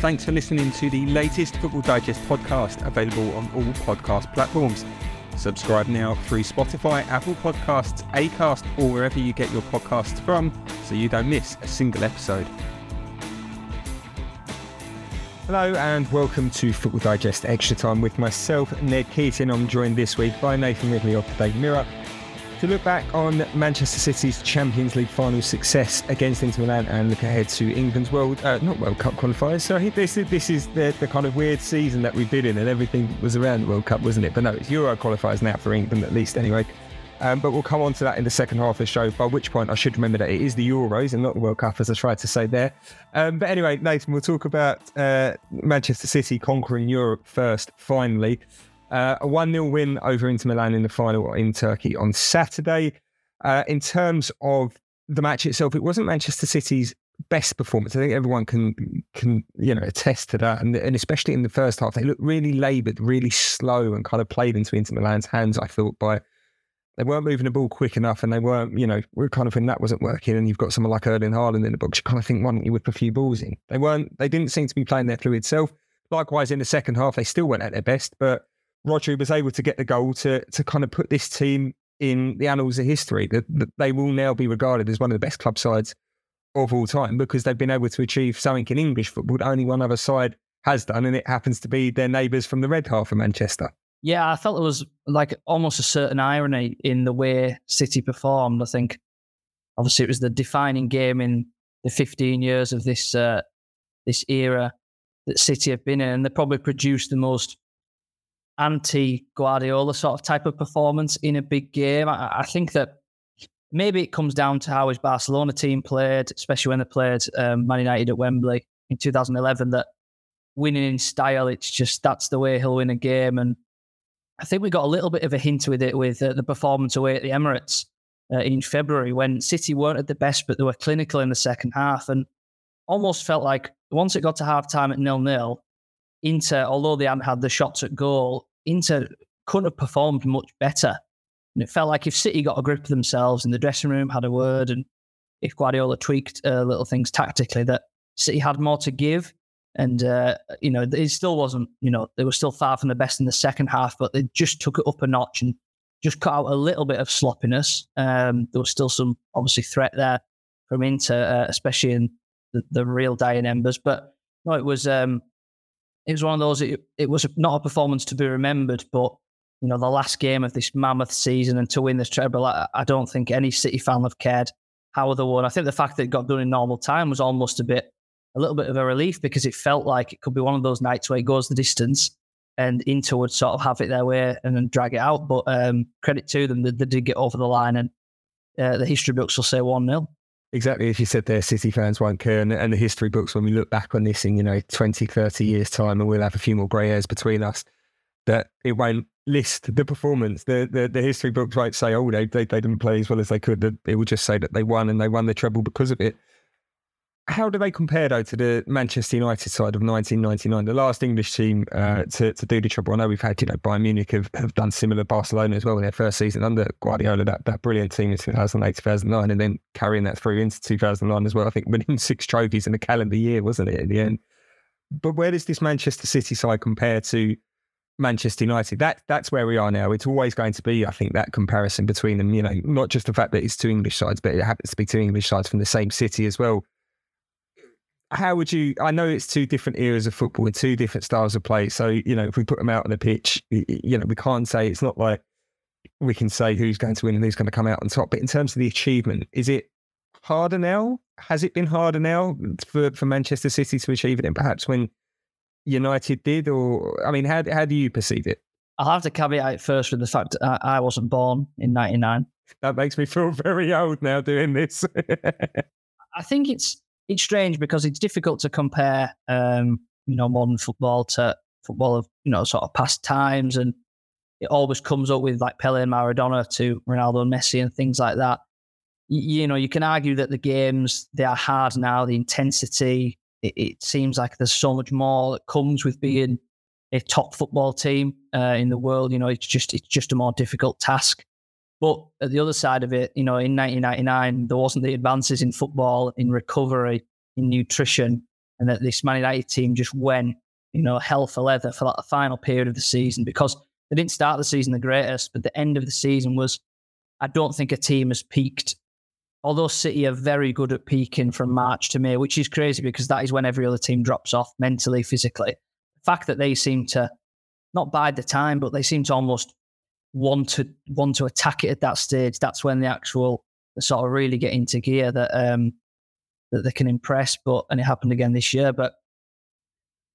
Thanks for listening to the latest Football Digest podcast, available on all podcast platforms. Subscribe now through Spotify, Apple Podcasts, Acast, or wherever you get your podcasts from so you don't miss a single episode. Hello and welcome to Football Digest Extra Time with myself, Ned Keating. I'm joined this week by Nathan Ridley of the Daily Mirror to look back on Manchester City's Champions League final success against Inter Milan and look ahead to England's World, uh, not World Cup qualifiers. Sorry, this is this is the, the kind of weird season that we've been in, and everything was around the World Cup, wasn't it? But no, it's Euro qualifiers now for England at least, anyway. Um, but we'll come on to that in the second half of the show. By which point, I should remember that it is the Euros and not the World Cup, as I tried to say there. Um, but anyway, Nathan, we'll talk about uh, Manchester City conquering Europe first, finally. Uh, a 1 0 win over Inter Milan in the final in Turkey on Saturday. Uh, in terms of the match itself, it wasn't Manchester City's best performance. I think everyone can can you know attest to that, and, and especially in the first half, they looked really laboured, really slow, and kind of played into Inter Milan's hands. I thought by they weren't moving the ball quick enough, and they weren't you know we're kind of when that wasn't working, and you've got someone like Erling Haaland in the box, you kind of think why don't you whip a few balls in? They weren't. They didn't seem to be playing their fluid self. Likewise, in the second half, they still weren't at their best, but Rodri was able to get the goal to to kind of put this team in the annals of history. That, that they will now be regarded as one of the best club sides of all time because they've been able to achieve something in English football that only one other side has done, and it happens to be their neighbours from the red half of Manchester. Yeah, I felt there was like almost a certain irony in the way City performed. I think obviously it was the defining game in the 15 years of this uh, this era that City have been in, and they probably produced the most anti Guardiola sort of type of performance in a big game. I, I, think that maybe it comes down to how his Barcelona team played, especially when they played um, Man United at Wembley in 2011. That winning in style, it's just that's the way he'll win a game. And I think we got a little bit of a hint with it with uh, the performance away at the Emirates uh, in February when City weren't at the best, but they were clinical in the second half and almost felt like once it got to half time at nil nil, Inter, although they hadn't had the shots at goal, Inter couldn't have performed much better. And it felt like if City got a grip of themselves in the dressing room, had a word, and if Guardiola tweaked uh, little things tactically, that City had more to give. And, uh, you know, it still wasn't, you know, they were still far from the best in the second half, but they just took it up a notch and just cut out a little bit of sloppiness. Um, there was still some, obviously, threat there from Inter, uh, especially in the, the, real dying embers. But no, it was um, it was one of those. It, it was not a performance to be remembered, but you know, the last game of this mammoth season and to win this treble, I, I don't think any City fan have cared how they won. I think the fact that it got done in normal time was almost a bit, a little bit of a relief because it felt like it could be one of those nights where it goes the distance and Inter would sort of have it their way and then drag it out. But um, credit to them, they, they, did get over the line and uh, the history books will say 1 0 exactly as you said there, City fans won't care. And, and, the history books, when we look back on this in, you know, 20, 30 years' time, and we'll have a few more grey hairs between us, that it won't list the performance. The the, the history books won't say, oh, they, they, they didn't play as well as they could. It will just say that they won and they won the treble because of it. How do they compare though to the Manchester United side of 1999, the last English team uh, to, to do the trouble? I know we've had, you know, Bayern Munich have, have done similar, Barcelona as well in their first season under Guardiola, that, that brilliant team in 2008, 2009, and then carrying that through into 2009 as well. I think winning six trophies in a calendar year, wasn't it, in the end? But where does this Manchester City side compare to Manchester United? That that's where we are now. It's always going to be, I think, that comparison between them. You know, not just the fact that it's two English sides, but it happens to be two English sides from the same city as well how would you? I know it's two different eras of football and two different styles of play. So you know, if we put them out on the pitch, you know, we can't say it's not like we can say who's going to win and who's going to come out on top. But in terms of the achievement, is it harder now? Has it been harder now for, for Manchester City to achieve it, and perhaps when United did? Or I mean, how how do you perceive it? I'll have to caveat it first with the fact I, I wasn't born in '99. That makes me feel very old now doing this. I think it's it's strange because it's difficult to compare, um, you know, modern football to football of you know sort of past times, and it always comes up with like Pele and Maradona to Ronaldo and Messi and things like that. You, know, you can argue that the games they are hard now. The intensity, it, it, seems like there's so much more that comes with being a top football team uh, in the world. You know, it's just it's just a more difficult task. But at the other side of it, you know, in 1999, there wasn't the advances in football, in recovery, in nutrition, and that this Man United team just went, you know, hell for leather for like the final period of the season because they didn't start the season the greatest, but the end of the season was, I don't think a team has peaked. Although City are very good at peaking from March to May, which is crazy because that is when every other team drops off mentally, physically. The fact that they seem to not bide the time, but they seem to almost want to want to attack it at that stage, that's when the actual sort of really get into gear that um that they can impress. But and it happened again this year. But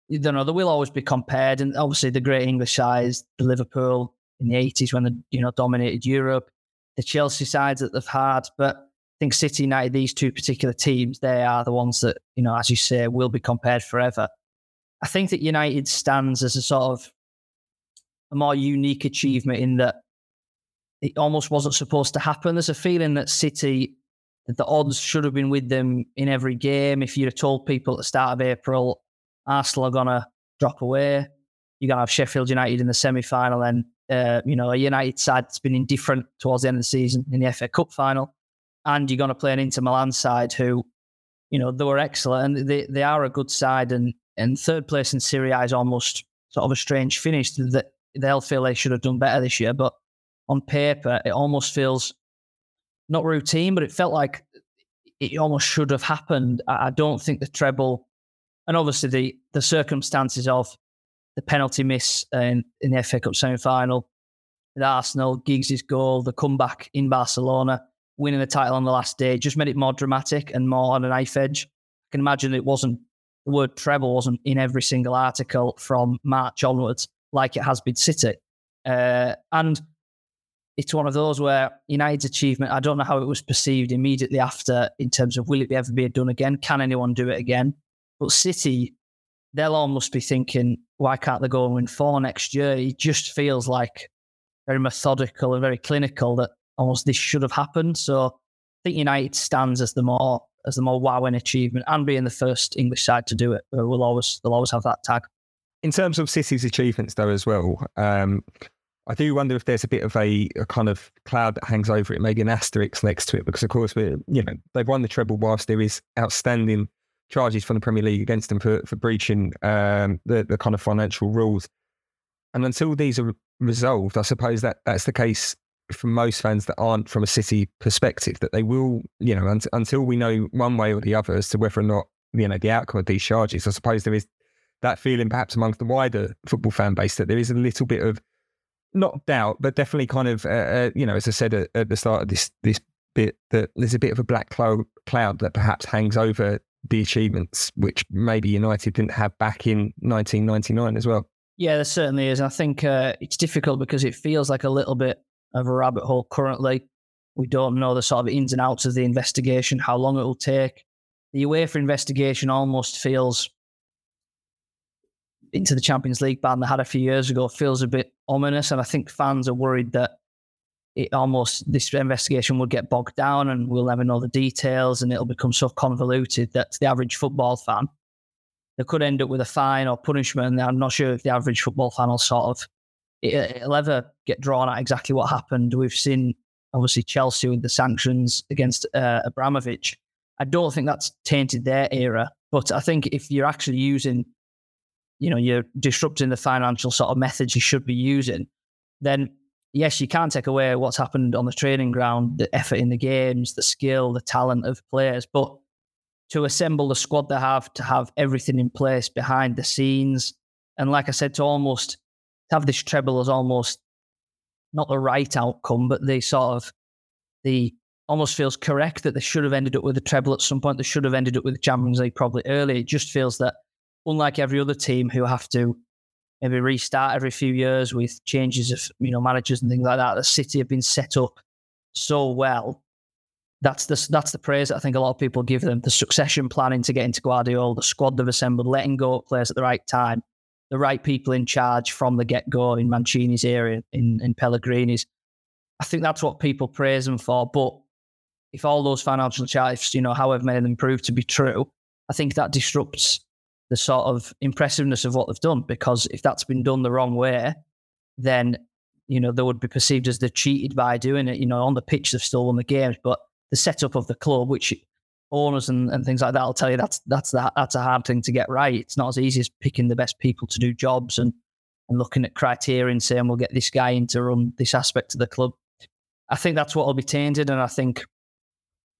you don't know, they will always be compared. And obviously the great English sides, the Liverpool in the eighties when they, you know, dominated Europe, the Chelsea sides that they've had. But I think City United, these two particular teams, they are the ones that, you know, as you say, will be compared forever. I think that United stands as a sort of a more unique achievement in that it almost wasn't supposed to happen. There's a feeling that City, that the odds should have been with them in every game. If you'd have told people at the start of April, Arsenal are going to drop away, you're going to have Sheffield United in the semi final, and uh, you know, a United side that's been indifferent towards the end of the season in the FA Cup final. And you're going to play an Inter Milan side who, you know, they were excellent and they, they are a good side. And, and third place in Serie A is almost sort of a strange finish that they'll feel they should have done better this year. But on paper, it almost feels not routine, but it felt like it almost should have happened. I don't think the treble, and obviously the the circumstances of the penalty miss in, in the FA Cup semi final Arsenal, Giggs' goal, the comeback in Barcelona, winning the title on the last day, just made it more dramatic and more on a knife edge. I can imagine it wasn't the word treble wasn't in every single article from March onwards like it has been City. Uh, and it's one of those where United's achievement, I don't know how it was perceived immediately after in terms of will it ever be done again? Can anyone do it again? But City, they'll almost be thinking, why can't they go and win four next year? It just feels like very methodical and very clinical that almost this should have happened. So I think United stands as the more as the more wowing achievement and being the first English side to do it. We'll always they'll always have that tag in terms of City's achievements, though, as well, um, I do wonder if there's a bit of a, a, kind of cloud that hangs over it, maybe an asterisk next to it, because of course we're, you know, they've won the treble whilst there is outstanding charges from the Premier League against them for, for breaching um, the, the kind of financial rules. And until these are resolved, I suppose that that's the case for most fans that aren't from a City perspective, that they will, you know, un- until we know one way or the other as to whether or not, you know, the outcome of these charges, I suppose there is that feeling perhaps amongst the wider football fan base that there is a little bit of not doubt, but definitely kind of, uh, uh, you know, as I said at, at, the start of this this bit, that there's a bit of a black cloud, cloud that perhaps hangs over the achievements, which maybe United didn't have back in 1999 as well. Yeah, there certainly is. I think uh, it's difficult because it feels like a little bit of a rabbit hole currently. We don't know the sort of ins and outs of the investigation, how long it will take. The UEFA investigation almost feels into the Champions League ban they had a few years ago feels a bit ominous, and I think fans are worried that it almost this investigation would get bogged down and we'll never know the details and it'll become so convoluted that the average football fan they could end up with a fine or punishment. I'm not sure if the average football fan will sort of it'll ever get drawn out exactly what happened. We've seen obviously Chelsea with the sanctions against uh, Abramovich. I don't think that's tainted their era, but I think if you're actually using, you know, you're disrupting the financial sort of methods you should be using, then yes, you can't take away what's happened on the training ground, the effort in the games, the skill, the talent of players, but to assemble the squad they have, to have everything in place behind the scenes. And like I said, to almost have this treble as almost not the right outcome, but the sort of the almost feels correct that they should have ended up with a treble at some point. They should have ended up with the Champions League probably early. It just feels that unlike every other team who have to maybe restart every few years with changes of you know managers and things like that, the City have been set up so well that's the that's the praise that I think a lot of people give them. The succession planning to get into Guardiola, the squad they've assembled, letting go of players at the right time, the right people in charge from the get go in Mancini's area, in in Pellegrini's. I think that's what people praise them for. But if all those financial charts, you know, however many of them prove to be true, I think that disrupts the sort of impressiveness of what they've done. Because if that's been done the wrong way, then you know they would be perceived as they're cheated by doing it. You know, on the pitch they've still won the games, but the setup of the club, which owners and, and things like that I'll tell you that's that's that that's a hard thing to get right. It's not as easy as picking the best people to do jobs and and looking at criteria and saying we'll get this guy in to run this aspect of the club. I think that's what will be tainted, and I think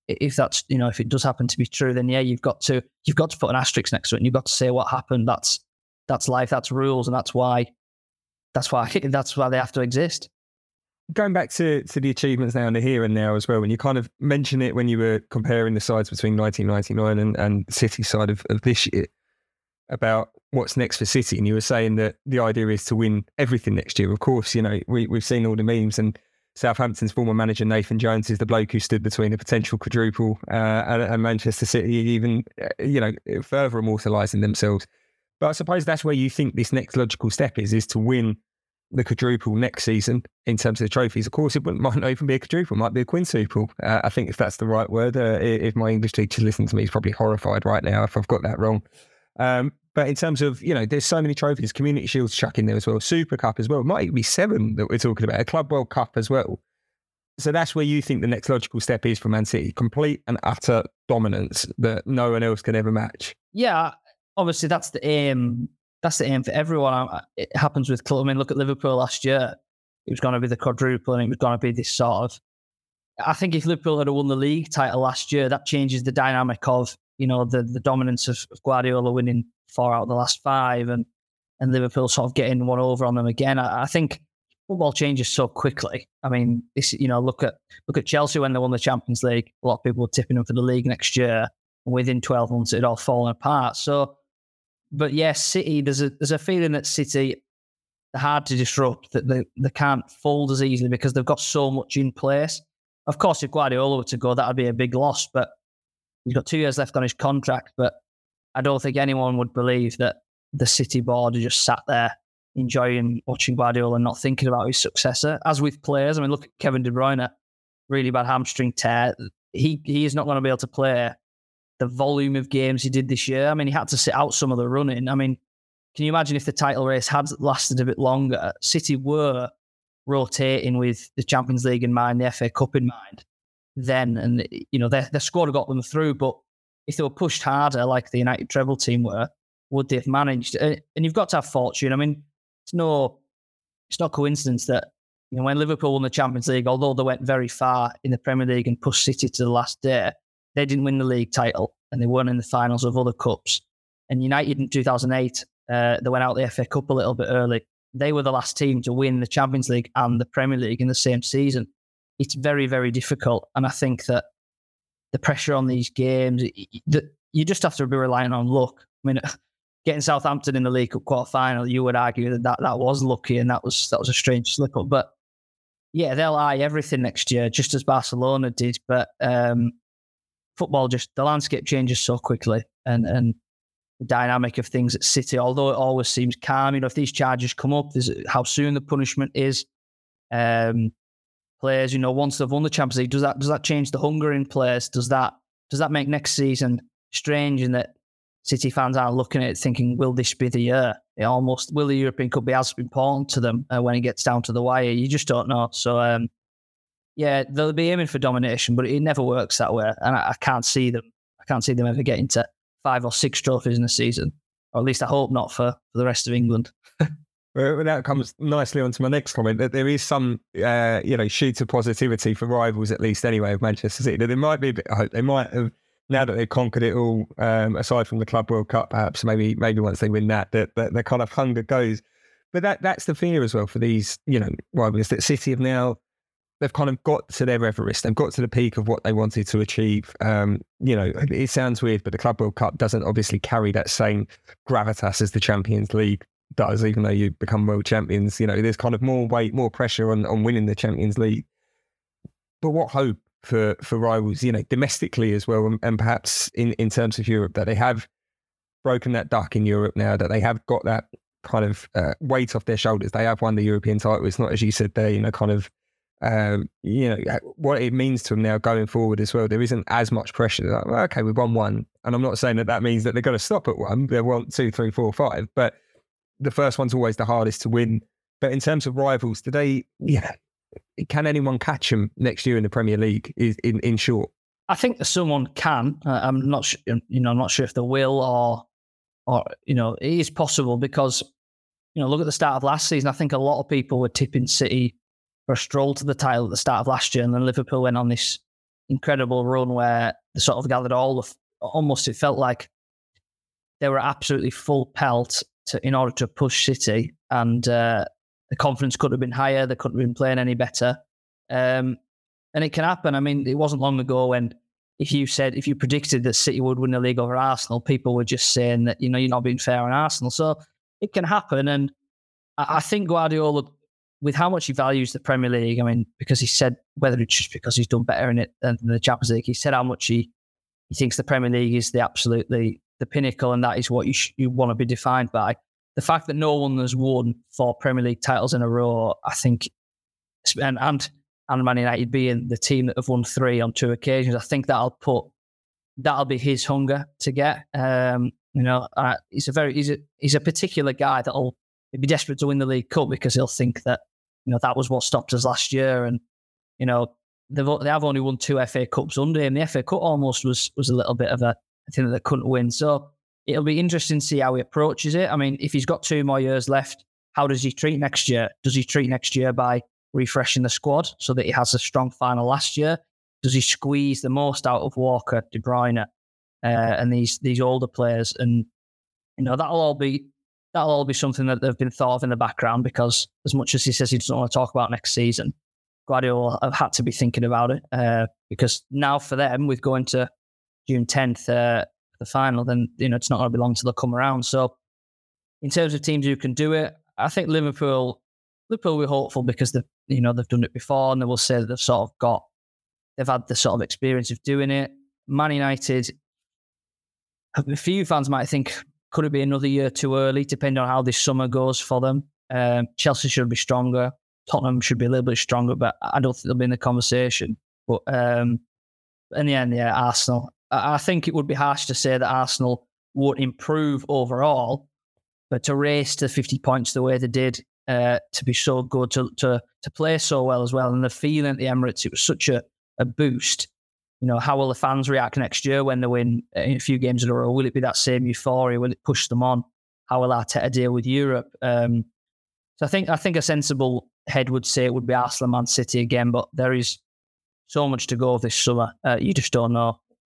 if that's you know if it does happen to be true, then yeah, you've got to you've got to put an asterisk next to it, and you've got to say what happened. That's that's life, that's rules, and that's why that's why that's why they have to exist going back to, to the achievements now and the here and now as well, when you kind of mention it when you were comparing the sides between 1999 and, and City side of, of this year about what's next for City, and you were saying that the idea is to win everything next year. Of course, you know, we, we've seen all the memes and Southampton's former manager Nathan Jones is the bloke who stood between a potential quadruple uh, and, and, Manchester City, even uh, you know further immortalising themselves. But I suppose that's where you think this next logical step is: is to win the quadruple next season in terms of the trophies. Of course, it might not even be a quadruple, it might be a quintuple. Uh, I think if that's the right word. Uh, if my English teacher listens to me, he's probably horrified right now if I've got that wrong. Um, but in terms of, you know, there's so many trophies, Community Shield's chuck in there as well, Super Cup as well. It might even be seven that we're talking about, a Club World Cup as well. So that's where you think the next logical step is for Man City complete and utter dominance that no one else can ever match. Yeah, obviously that's the aim that's the aim for everyone. It happens with club. I mean, look at Liverpool last year. It was going to be the quadruple, and it was going to be this sort of. I think if Liverpool had won the league title last year, that changes the dynamic of you know the the dominance of, of Guardiola winning four out of the last five, and and Liverpool sort of getting one over on them again. I, I think football changes so quickly. I mean, this you know look at look at Chelsea when they won the Champions League. A lot of people were tipping them for the league next year. Within twelve months, it all fallen apart. So but yes, City. There's a there's a feeling that City are hard to disrupt. That they they can't fold as easily because they've got so much in place. Of course, if Guardiola were to go, that would be a big loss. But he's got two years left on his contract. But I don't think anyone would believe that the City board just sat there enjoying watching Guardiola and not thinking about his successor. As with players, I mean, look at Kevin De Bruyne, really bad hamstring tear. He he is not going to be able to play the volume of games he did this year. I mean, he had to sit out some of the running. I mean, can you imagine if the title race had lasted a bit longer? City were rotating with the Champions League in mind, the FA Cup in mind, then, and you know their their squad got them through. But if they were pushed harder, like the United treble team were, would they have managed? And you've got to have fortune. I mean, it's no, it's not coincidence that you know when Liverpool won the Champions League, although they went very far in the Premier League and pushed City to the last day, they didn't win the league title and they weren't in the finals of other cups. And United in 2008, uh, they went out the FA Cup a little bit early. They were the last team to win the Champions League and the Premier League in the same season. It's very, very difficult. And I think that the pressure on these games, that you just have to be relying on luck. I mean, getting Southampton in the League Cup quarter final, you would argue that, that that was lucky and that was that was a strange slip up. But yeah, they'll eye everything next year, just as Barcelona did. But um, football just the landscape changes so quickly and and the dynamic of things at City, although it always seems calm, you know, if these charges come up, there's how soon the punishment is. Um, players. You know, once they've won the Champions League, does that does that change the hunger in players? Does that does that make next season strange in that City fans are looking at it thinking, will this be the year? It almost will the European Cup be as important to them uh, when it gets down to the wire? You just don't know. So um, yeah, they'll be aiming for domination, but it never works that way, and I, I can't see them. I can't see them ever getting to five or six trophies in a season, or at least I hope not for, for the rest of England. Well, that comes nicely onto my next comment that there is some, uh, you know, shoot of positivity for rivals, at least anyway, of Manchester City. That there might be a bit hope. They might have, now that they've conquered it all, um, aside from the Club World Cup, perhaps maybe maybe once they win that, that, that the kind of hunger goes. But that that's the fear as well for these, you know, rivals that City have now they've kind of got to their Everest. They've got to the peak of what they wanted to achieve. Um, you know, it sounds weird, but the Club World Cup doesn't obviously carry that same gravitas as the Champions League does, even though you become world champions. You know, there's kind of more weight, more pressure on, on winning the Champions League. But what hope for, for rivals, you know, domestically as well, and, and perhaps in, in terms of Europe, that they have broken that duck in Europe now, that they have got that kind of uh, weight off their shoulders. They have won the European title. It's not, as you said there, you know, kind of um, you know, what it means to them now going forward as well. There isn't as much pressure. Like, well, okay, we've won one. And I'm not saying that that means that they're going to stop at one. They want two, three, four, five. But the first one's always the hardest to win. But in terms of rivals, they, yeah, can anyone catch them next year in the Premier League? In, in, in short, I think someone can. I'm not, sure, you know, I'm not sure if they will or, or you know, it is possible because, you know, look at the start of last season. I think a lot of people were tipping City for a stroll to the title at the start of last year, and then Liverpool went on this incredible run where they sort of gathered all the almost it felt like they were absolutely full pelt to, in order to push City, and uh, the confidence could have been higher. They couldn't have been playing any better, um, and it can happen. I mean, it wasn't long ago when if you said if you predicted that City would win the league over Arsenal, people were just saying that you know you're not being fair on Arsenal. So it can happen, and I, I think Guardiola, with how much he values the Premier League, I mean, because he said whether it's just because he's done better in it than the Champions League, he said how much he he thinks the Premier League is the absolutely the pinnacle, and that is what you sh- you want to be defined by. The fact that no one has won four Premier League titles in a row, I think, and and and Man United being the team that have won three on two occasions, I think that'll put that'll be his hunger to get. Um, you know, uh, he's a very he's a he's a particular guy that'll be desperate to win the League Cup because he'll think that you know that was what stopped us last year, and you know they've they have only won two FA Cups under him. The FA Cup almost was was a little bit of a think that they couldn't win. So it'll be interesting to see how he approaches it. I mean, if he's got two more years left, how does he treat next year? Does he treat next year by refreshing the squad so that he has a strong final last year? Does he squeeze the most out of Walker, De Bruyne, uh, and these these older players? And you know that'll all be that'll all be something that they've been thought of in the background because as much as he says he doesn't want to talk about next season, Guardiola have had to be thinking about it uh, because now for them with going to June 10th, uh, the final, then you know it's not going to be long till they come around. So, in terms of teams who can do it, I think Liverpool, Liverpool, we're hopeful because they, you know, they've done it before, and they will say that they've sort of got, they've had the sort of experience of doing it. Man United, a few fans might think could it be another year too early, depending on how this summer goes for them. Um, Chelsea should be stronger. Tottenham should be a little bit stronger, but I don't think they'll be in the conversation. But um, in the end, yeah, Arsenal. I think it would be harsh to say that Arsenal would improve overall, but to race to 50 points the way they did, uh, to be so good, to, to to play so well as well, and the feeling at the Emirates, it was such a, a boost. You know, how will the fans react next year when they win a few games in a row? Will it be that same euphoria? Will it push them on? How will Arteta deal with Europe? Um, so I think I think a sensible head would say it would be Arsenal, Man City again, but there is so much to go this summer. Uh, you just don't know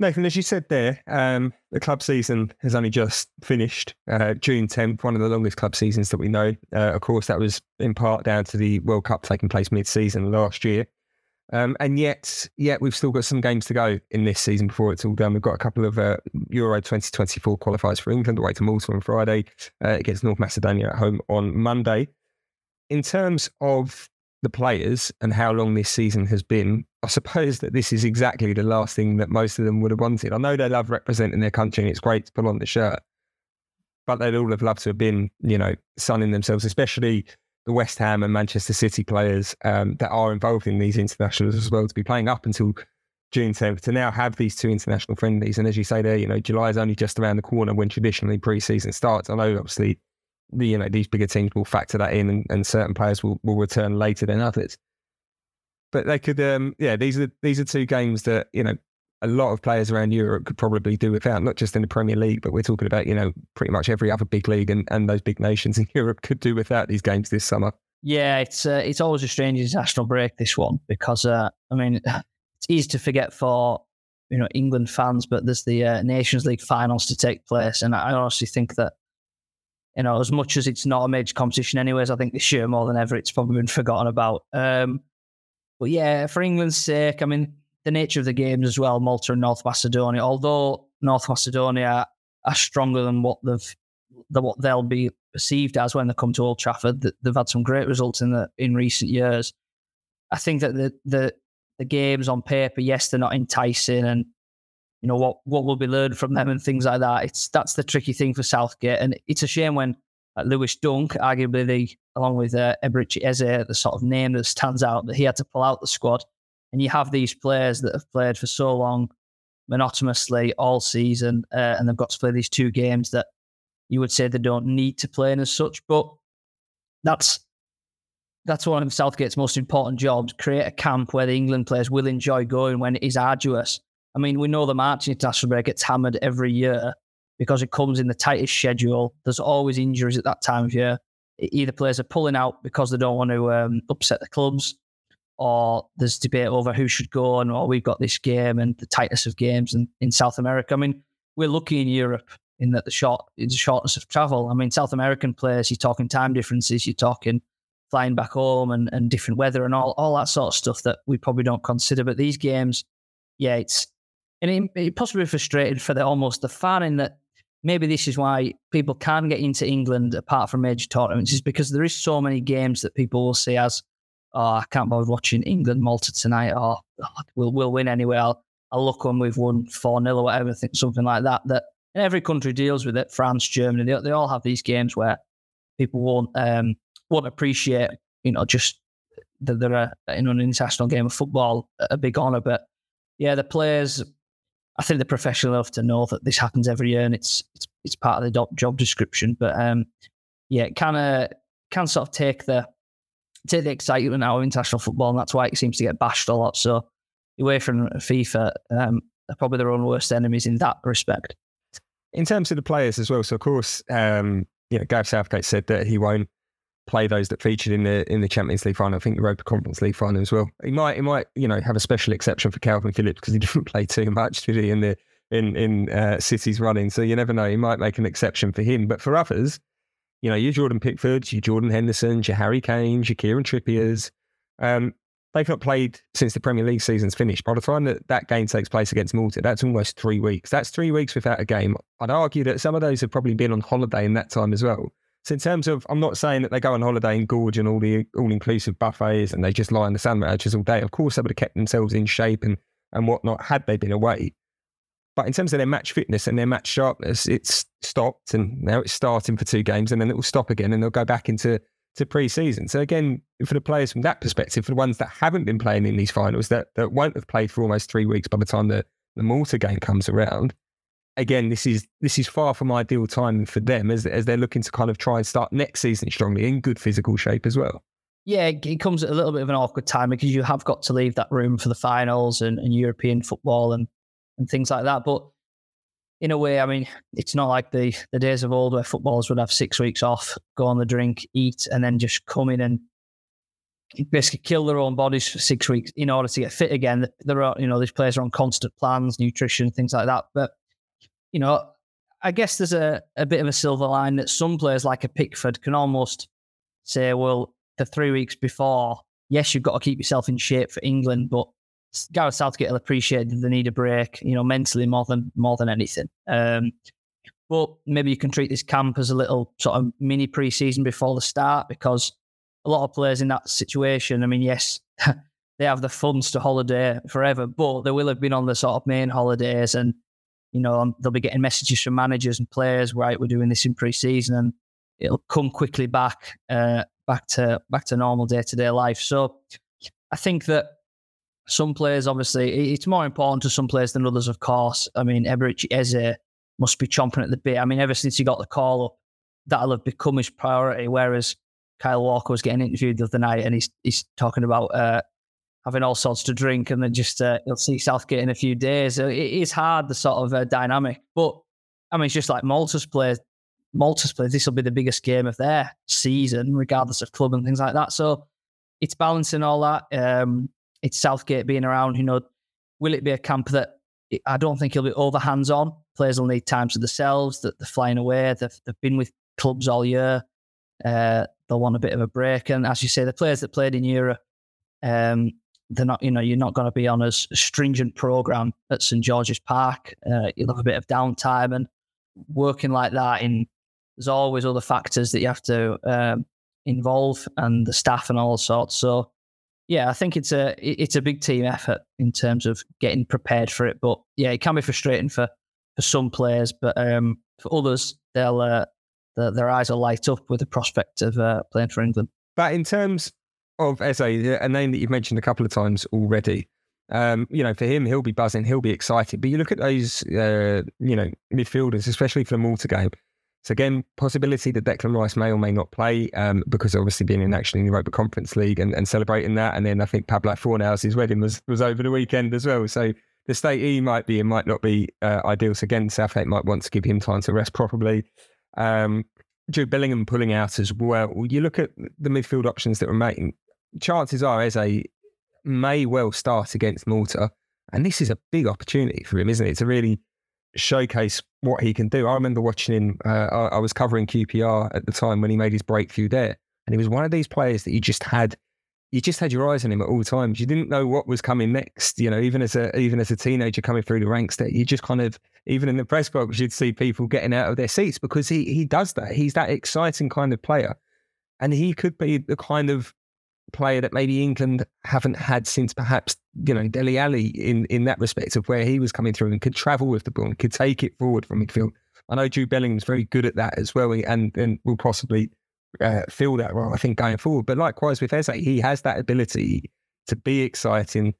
Nathan, as you said there, um, the club season has only just finished. Uh, June 10th, one of the longest club seasons that we know. Uh, of course, that was in part down to the World Cup taking place mid-season last year. Um, and yet, yet we've still got some games to go in this season before it's all done. We've got a couple of uh, Euro 2024 qualifiers for England away to Malta on Friday uh, against North Macedonia at home on Monday. In terms of the players and how long this season has been, I suppose that this is exactly the last thing that most of them would have wanted. I know they love representing their country and it's great to put on the shirt, but they'd all have loved to have been, you know, sunning themselves, especially the West Ham and Manchester City players um, that are involved in these internationals as well to be playing up until June 10th to now have these two international friendlies. And as you say there, you know, July is only just around the corner when traditionally pre-season starts. I know obviously the, you know, these bigger teams will factor that in and, and certain players will, will return later than others. But they could, um, yeah, these are these are two games that you know a lot of players around Europe could probably do without, not just in the Premier League, but we're talking about you know pretty much every other big league and, and those big nations in Europe could do without these games this summer. Yeah, it's uh, it's always a strange international break this one because uh, I mean it's easy to forget for you know England fans, but there's the uh, Nations League finals to take place, and I honestly think that you know as much as it's not a major competition, anyways, I think this year more than ever it's probably been forgotten about. Um, but yeah, for England's sake, I mean, the nature of the games as well, Malta and North Macedonia, although North Macedonia are stronger than what they've than what they'll be perceived as when they come to Old Trafford, they've had some great results in the in recent years. I think that the the the games on paper, yes, they're not enticing, and you know what what will be learned from them and things like that. It's that's the tricky thing for Southgate, and it's a shame when Lewis Dunk, arguably the along with uh, Eberechi Eze, the sort of name that stands out, that he had to pull out the squad. And you have these players that have played for so long, monotonously all season, uh, and they've got to play these two games that you would say they don't need to play in as such. But that's that's one of Southgate's most important jobs: create a camp where the England players will enjoy going when it is arduous. I mean, we know the March international break gets hammered every year because it comes in the tightest schedule. There's always injuries at that time of year either players are pulling out because they don't want to um, upset the clubs, or there's debate over who should go and oh we've got this game and the tightness of games in, in South America. I mean, we're lucky in Europe in that the short the shortness of travel. I mean, South American players, you're talking time differences, you're talking flying back home and, and different weather and all all that sort of stuff that we probably don't consider. But these games, yeah, it's and it, it possibly frustrated for the almost the fan in that maybe this is why people can get into England apart from major tournaments, is because there is so many games that people will see as, oh, I can't bother watching England Malta tonight, or oh, we'll we'll win anyway. I'll I'll look when we've won four 0 or whatever, something like that. That and every country deals with it. France, Germany, they, they all have these games where people won't um, won't appreciate, you know, just that they're a, in an international game of football a big honour. But yeah, the players I think they're professional enough to know that this happens every year and it's it's, it's part of the job description. But um, yeah, it kind of can sort of take the take the excitement out of international football, and that's why it seems to get bashed a lot. So away from FIFA, um, they're probably their own worst enemies in that respect. In terms of the players as well, so of course, um, you know, Gareth Southgate said that he won't play those that featured in the in the Champions League final. I think the Europa Conference League final as well. He might he might you know have a special exception for Kalvin Phillips because he didn't play too much did he in the in in uh, City's running. So you never know. He might make an exception for him, but for others, you know, your Jordan Pickfords, your Jordan Hendersons, your Harry Kanes, your Kieran Trippiers. Um, they've not played since the Premier League season's finished. By the time that that game takes place against Malta, that's almost three weeks. That's three weeks without a game. I'd argue that some of those have probably been on holiday in that time as well. So in terms of, I'm not saying that they go on holiday and gorge and all the all-inclusive buffets and they just lie in the sand sandwiches all day. Of course, they would have kept themselves in shape and and whatnot had they been away. But in terms of their match fitness and their match sharpness, it's stopped and now it's starting for two games and then it will stop again and they'll go back into to pre-season. So again, for the players from that perspective, for the ones that haven't been playing in these finals, that that won't have played for almost three weeks by the time the the Malta game comes around. Again, this is this is far from ideal timing for them as as they're looking to kind of try and start next season strongly in good physical shape as well. Yeah, it comes at a little bit of an awkward time because you have got to leave that room for the finals and, and European football and and things like that. But in a way, I mean, it's not like the the days of old where footballers would have six weeks off, go on the drink, eat, and then just come in and basically kill their own bodies for six weeks in order to get fit again. There are, you know, these players are on constant plans, nutrition, things like that. But, you know, I guess there's a, a bit of a silver line that some players like a Pickford can almost say, well, the three weeks before, yes, you've got to keep yourself in shape for England, but Gareth Southgate will appreciate they need a break, you know, mentally more than more than anything. Um, but maybe you can treat this camp as a little sort of mini preseason before the start because a lot of players in that situation, I mean, yes, they have the funds to holiday forever, but they will have been on the sort of main holidays and, you know, um, they'll be getting messages from managers and players, right, we're doing this in pre-season and it'll come quickly back, uh, back to, back to normal day-to-day life. So I think that some players, obviously, it's more important to some players than others, of course. I mean, Eberechi Eze must be chomping at the bit. I mean, ever since he got the call up, that'll have become his priority. Whereas Kyle Walker was getting interviewed the other night and he's he's talking about uh, having all sorts to drink and then just uh, he'll see Southgate in a few days. it is hard, the sort of uh, dynamic. But I mean, it's just like Malta's players. Malta's players, this will be the biggest game of their season, regardless of club and things like that. So it's balancing all that. Um, it's Southgate being around. You know, will it be a camp that I don't think he'll be over hands on? Players will need time to themselves. That they're flying away. They've, they've been with clubs all year. Uh, they'll want a bit of a break. And as you say, the players that played in Europe, um, they're not. You know, you're not going to be on a stringent program at St George's Park. Uh, you'll have a bit of downtime and working like that. In there's always other factors that you have to um, involve and the staff and all sorts. So yeah, I think it's a it's a big team effort in terms of getting prepared for it. But yeah, it can be frustrating for for some players, but um, for others, they'll uh, the, their eyes will light up with the prospect of uh, playing for England. But in terms of Eze, a name that you've mentioned a couple of times already, um, you know, for him, he'll be buzzing, he'll be excited. But you look at those, uh, you know, midfielders, especially for the Malta game. So again, possibility that Declan Rice may or may not play um, because obviously being in action in the Europa Conference League and, and celebrating that. And then I think Pablo Fornals' wedding was, was over the weekend as well. So the state he might be in might not be uh, ideal. So again, Southgate might want to give him time to rest properly. Um, Bellingham pulling out as well. You look at the midfield options that remain. Chances are Eze may well start against Malta. And this is a big opportunity for him, isn't it? To really showcase what he can do. I remember watching him. Uh, I, I, was covering QPR at the time when he made his breakthrough there, and he was one of these players that you just had. You just had your eyes on him at all times. You didn't know what was coming next. You know, even as a even as a teenager coming through the ranks, that you just kind of even in the press box, you'd see people getting out of their seats because he he does that. He's that exciting kind of player, and he could be the kind of player that maybe England haven't had since perhaps you know Dele Alli in in that respect of where he was coming through and could travel with the ball and could take it forward from midfield. I know Jude Bellingham's very good at that as well, and and will possibly uh, feel that role. I think going forward. But likewise with Eze, he has that ability to be exciting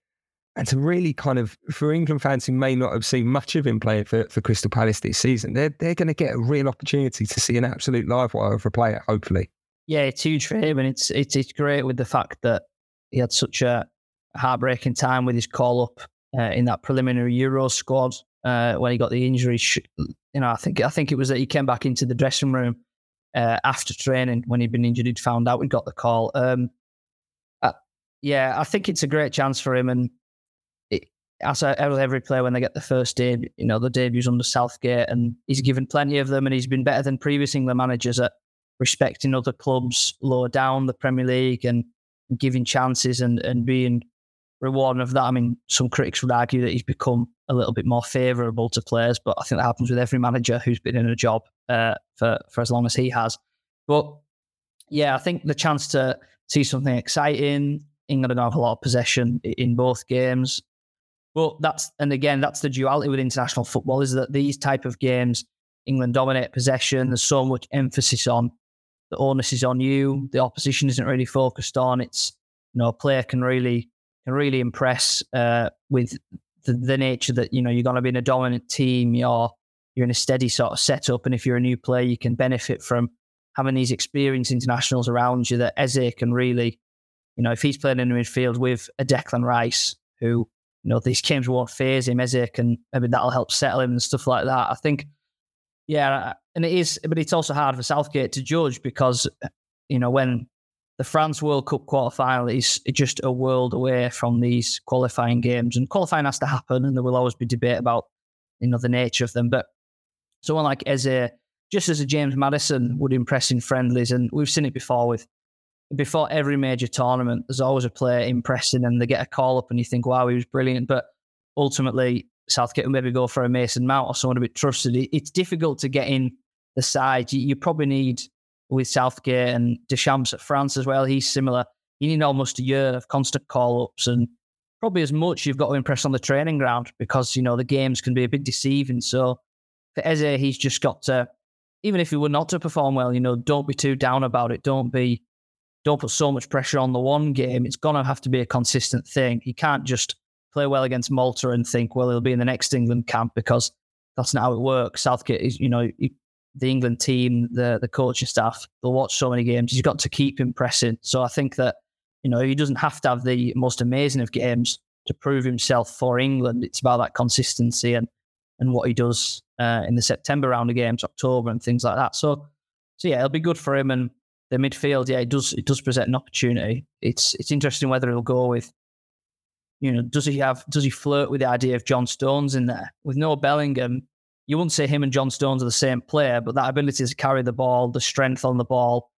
and to really kind of for England fans who may not have seen much of him playing for, for Crystal Palace this season, they're they're going to get a real opportunity to see an absolute live wire of a player. Hopefully. Yeah, it's huge for him, and it's it's it's great with the fact that he had such a heartbreaking time with his call up uh, in that preliminary Euro squad uh, when he got the injury. You know, I think I think it was that he came back into the dressing room uh, after training when he'd been injured. He'd found out he got the call. Um, uh, yeah, I think it's a great chance for him, and it, as every player when they get the first debut, you know, the debuts under Southgate, and he's given plenty of them, and he's been better than previous England managers at respecting other clubs lower down the Premier League and giving chances and, and being rewarding of that. I mean, some critics would argue that he's become a little bit more favourable to players, but I think that happens with every manager who's been in a job uh, for for as long as he has. But yeah, I think the chance to see something exciting. England going to have a lot of possession in both games. But that's and again, that's the duality with international football is that these type of games, England dominate possession. There's so much emphasis on the onus is on you. The opposition isn't really focused on. It's you know a player can really can really impress uh, with the, the nature that you know you're going to be in a dominant team. You're you're in a steady sort of setup, and if you're a new player, you can benefit from having these experienced internationals around you. That Eze can really, you know, if he's playing in the midfield with a Declan Rice, who you know these games won't faze him, Eze can maybe that'll help settle him and stuff like that. I think, yeah, and it is, but it's also hard for Southgate to judge because you know when the France World Cup quarter final is just a world away from these qualifying games, and qualifying has to happen, and there will always be debate about you know the nature of them. But someone like Eze, just as a James Maddison would impress in friendlies, and we've seen it before with before every major tournament, there's always a player impressing, and they get a call up, and you think, wow, he was brilliant, but ultimately Southgate will maybe go for a Mason Mount or someone a bit trusted. It's difficult to get in the side. You, you probably need with Southgate and Deschamps at France as well. He's similar. You need almost a year of constant call ups and probably as much you've got to impress on the training ground because you know the games can be a bit deceiving. So for Eze, he's just got to, even if he were not to perform well, you know, don't be too down about it. Don't be, don't put so much pressure on the one game. It's gonna have to be a consistent thing. He can't just play well against Malta and think, well, he'll be in the next England camp because that's not how it works. Southgate is, you know, he, the England team, the the coaching staff, they'll watch so many games. He's got to keep impressing. So I think that you know he doesn't have to have the most amazing of games to prove himself for England. It's about that consistency and and what he does uh, in the September round of games, October, and things like that. So so yeah, it'll be good for him. And the midfield, yeah, it does it does present an opportunity. It's it's interesting whether he'll go with. You know, does he have? Does he flirt with the idea of John Stones in there with no Bellingham? you wouldn't say him and John Stones are the same player, but that ability to carry the ball, the strength on the ball,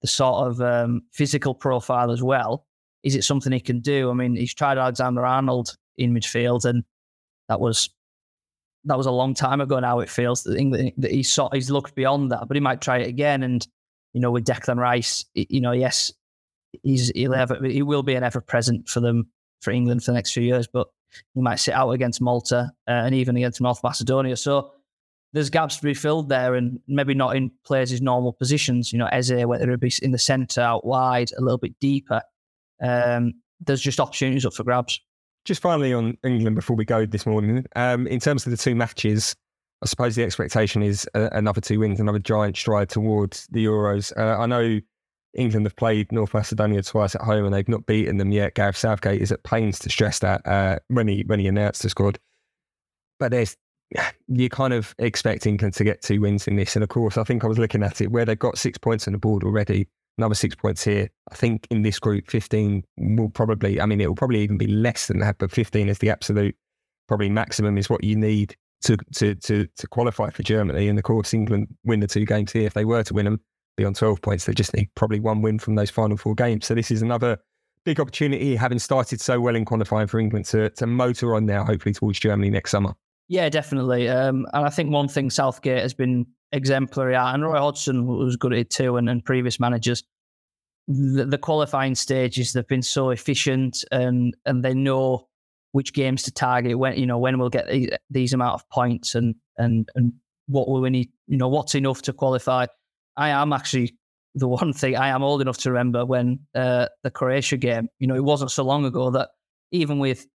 the sort of um, physical profile as well. Is it something he can do? I mean, he's tried Alexander Arnold in midfield, and that was that was a long time ago now. It feels that, England, that he saw he's looked beyond that, but he might try it again. And you know, with Declan Rice, you know, yes, he's he'll ever he will be an ever present for them for England for the next few years, but he might sit out against Malta uh, and even against North Macedonia. So there's gaps to be filled there, and maybe not in players' normal positions. You know, Eze, whether it be in the centre, out wide, a little bit deeper. Um, there's just opportunities up for grabs. Just finally on England before we go this morning, um, in terms of the two matches, I suppose the expectation is uh, another two wins, another giant stride towards the Euros. Uh, I know England have played North Macedonia twice at home and they've not beaten them yet. Gareth Southgate is at pains to stress that uh, when he when he announced the squad. But there's you're kind of expect England to get two wins in this. And of course, I think I was looking at it where they've got six points on the board already, another six points here. I think in this group, 15 will probably, I mean, it will probably even be less than that, but 15 is the absolute, probably maximum is what you need to, to, to, to qualify for Germany. And of course, England win the two games here. If they were to win them, on 12 points. They just need probably one win from those final four games. So this is another big opportunity, having started so well in qualifying for England to, to motor on now, hopefully towards Germany next summer. Yeah, definitely. Um, and I think one thing Southgate has been exemplary at, and Roy Hodgson was good at it too, and, and previous managers. The, the, qualifying stages they've been so efficient, and and they know which games to target when you know when we'll get these, these amount of points and and and what will we need you know what's enough to qualify. I am actually the one thing I am old enough to remember when uh, the Croatia game. You know, it wasn't so long ago that even with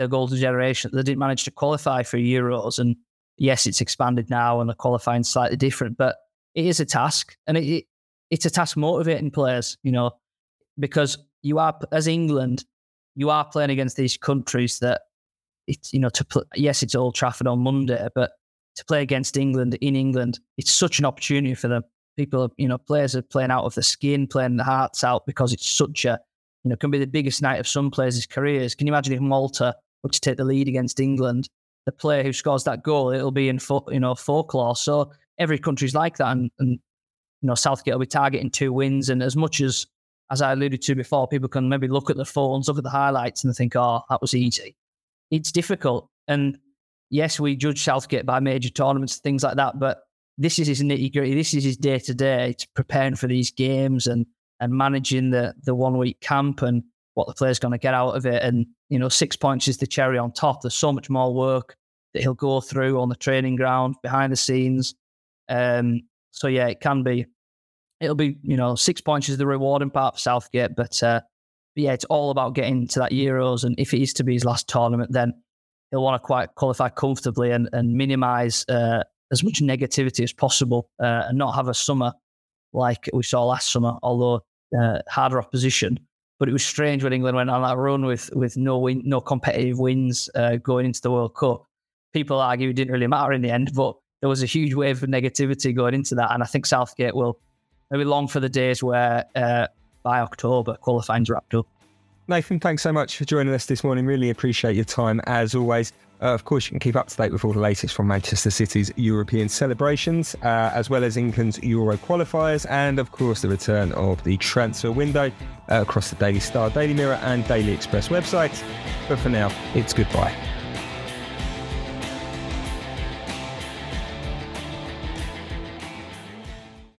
the golden generation. They didn't manage to qualify for Euros. And yes, it's expanded now and the qualifying slightly different, but it is a task. And it, it, it's a task motivating players, you know, because you are, as England, you are playing against these countries that it's, you know, to play, yes, it's Old Trafford on Monday, but to play against England in England, it's such an opportunity for them. People, are, you know, players are playing out of the skin, playing their hearts out because it's such a, you know, can be the biggest night of some players' careers. Can you imagine if Malta or to take the lead against England, the player who scores that goal, it'll be in fo- you know folklore. So every country's like that, and, and you know Southgate will be targeting two wins. And as much as as I alluded to before, people can maybe look at the phones, look at the highlights, and think, "Oh, that was easy." It's difficult, and yes, we judge Southgate by major tournaments, things like that, but this is his nitty gritty. This is his day to day. It's preparing for these games and and managing the the one week camp and what the player's going to get out of it. And, you know, six points is the cherry on top. There's so much more work that he'll go through on the training ground, behind the scenes. Um, so, yeah, it can be it'll be you know six points is the rewarding part for Southgate, but, uh, but yeah, it's all about getting to that Euros, and if it is to be his last tournament, then he'll want to quite qualify comfortably and and minimise uh, as much negativity as possible, uh, and not have a summer like we saw last summer, although uh, harder opposition. But it was strange when England went on that run with with no win, no competitive wins uh, going into the World Cup. People argue it didn't really matter in the end, but there was a huge wave of negativity going into that, and I think Southgate will maybe long for the days where uh, by October qualifying's wrapped up. Nathan, thanks so much for joining us this morning. Really appreciate your time as always. Uh, of course, you can keep up to date with all the latest from Manchester City's European celebrations, uh, as well as England's Euro qualifiers, and of course, the return of the transfer window uh, across the Daily Star, Daily Mirror, and Daily Express websites. But for now, it's goodbye.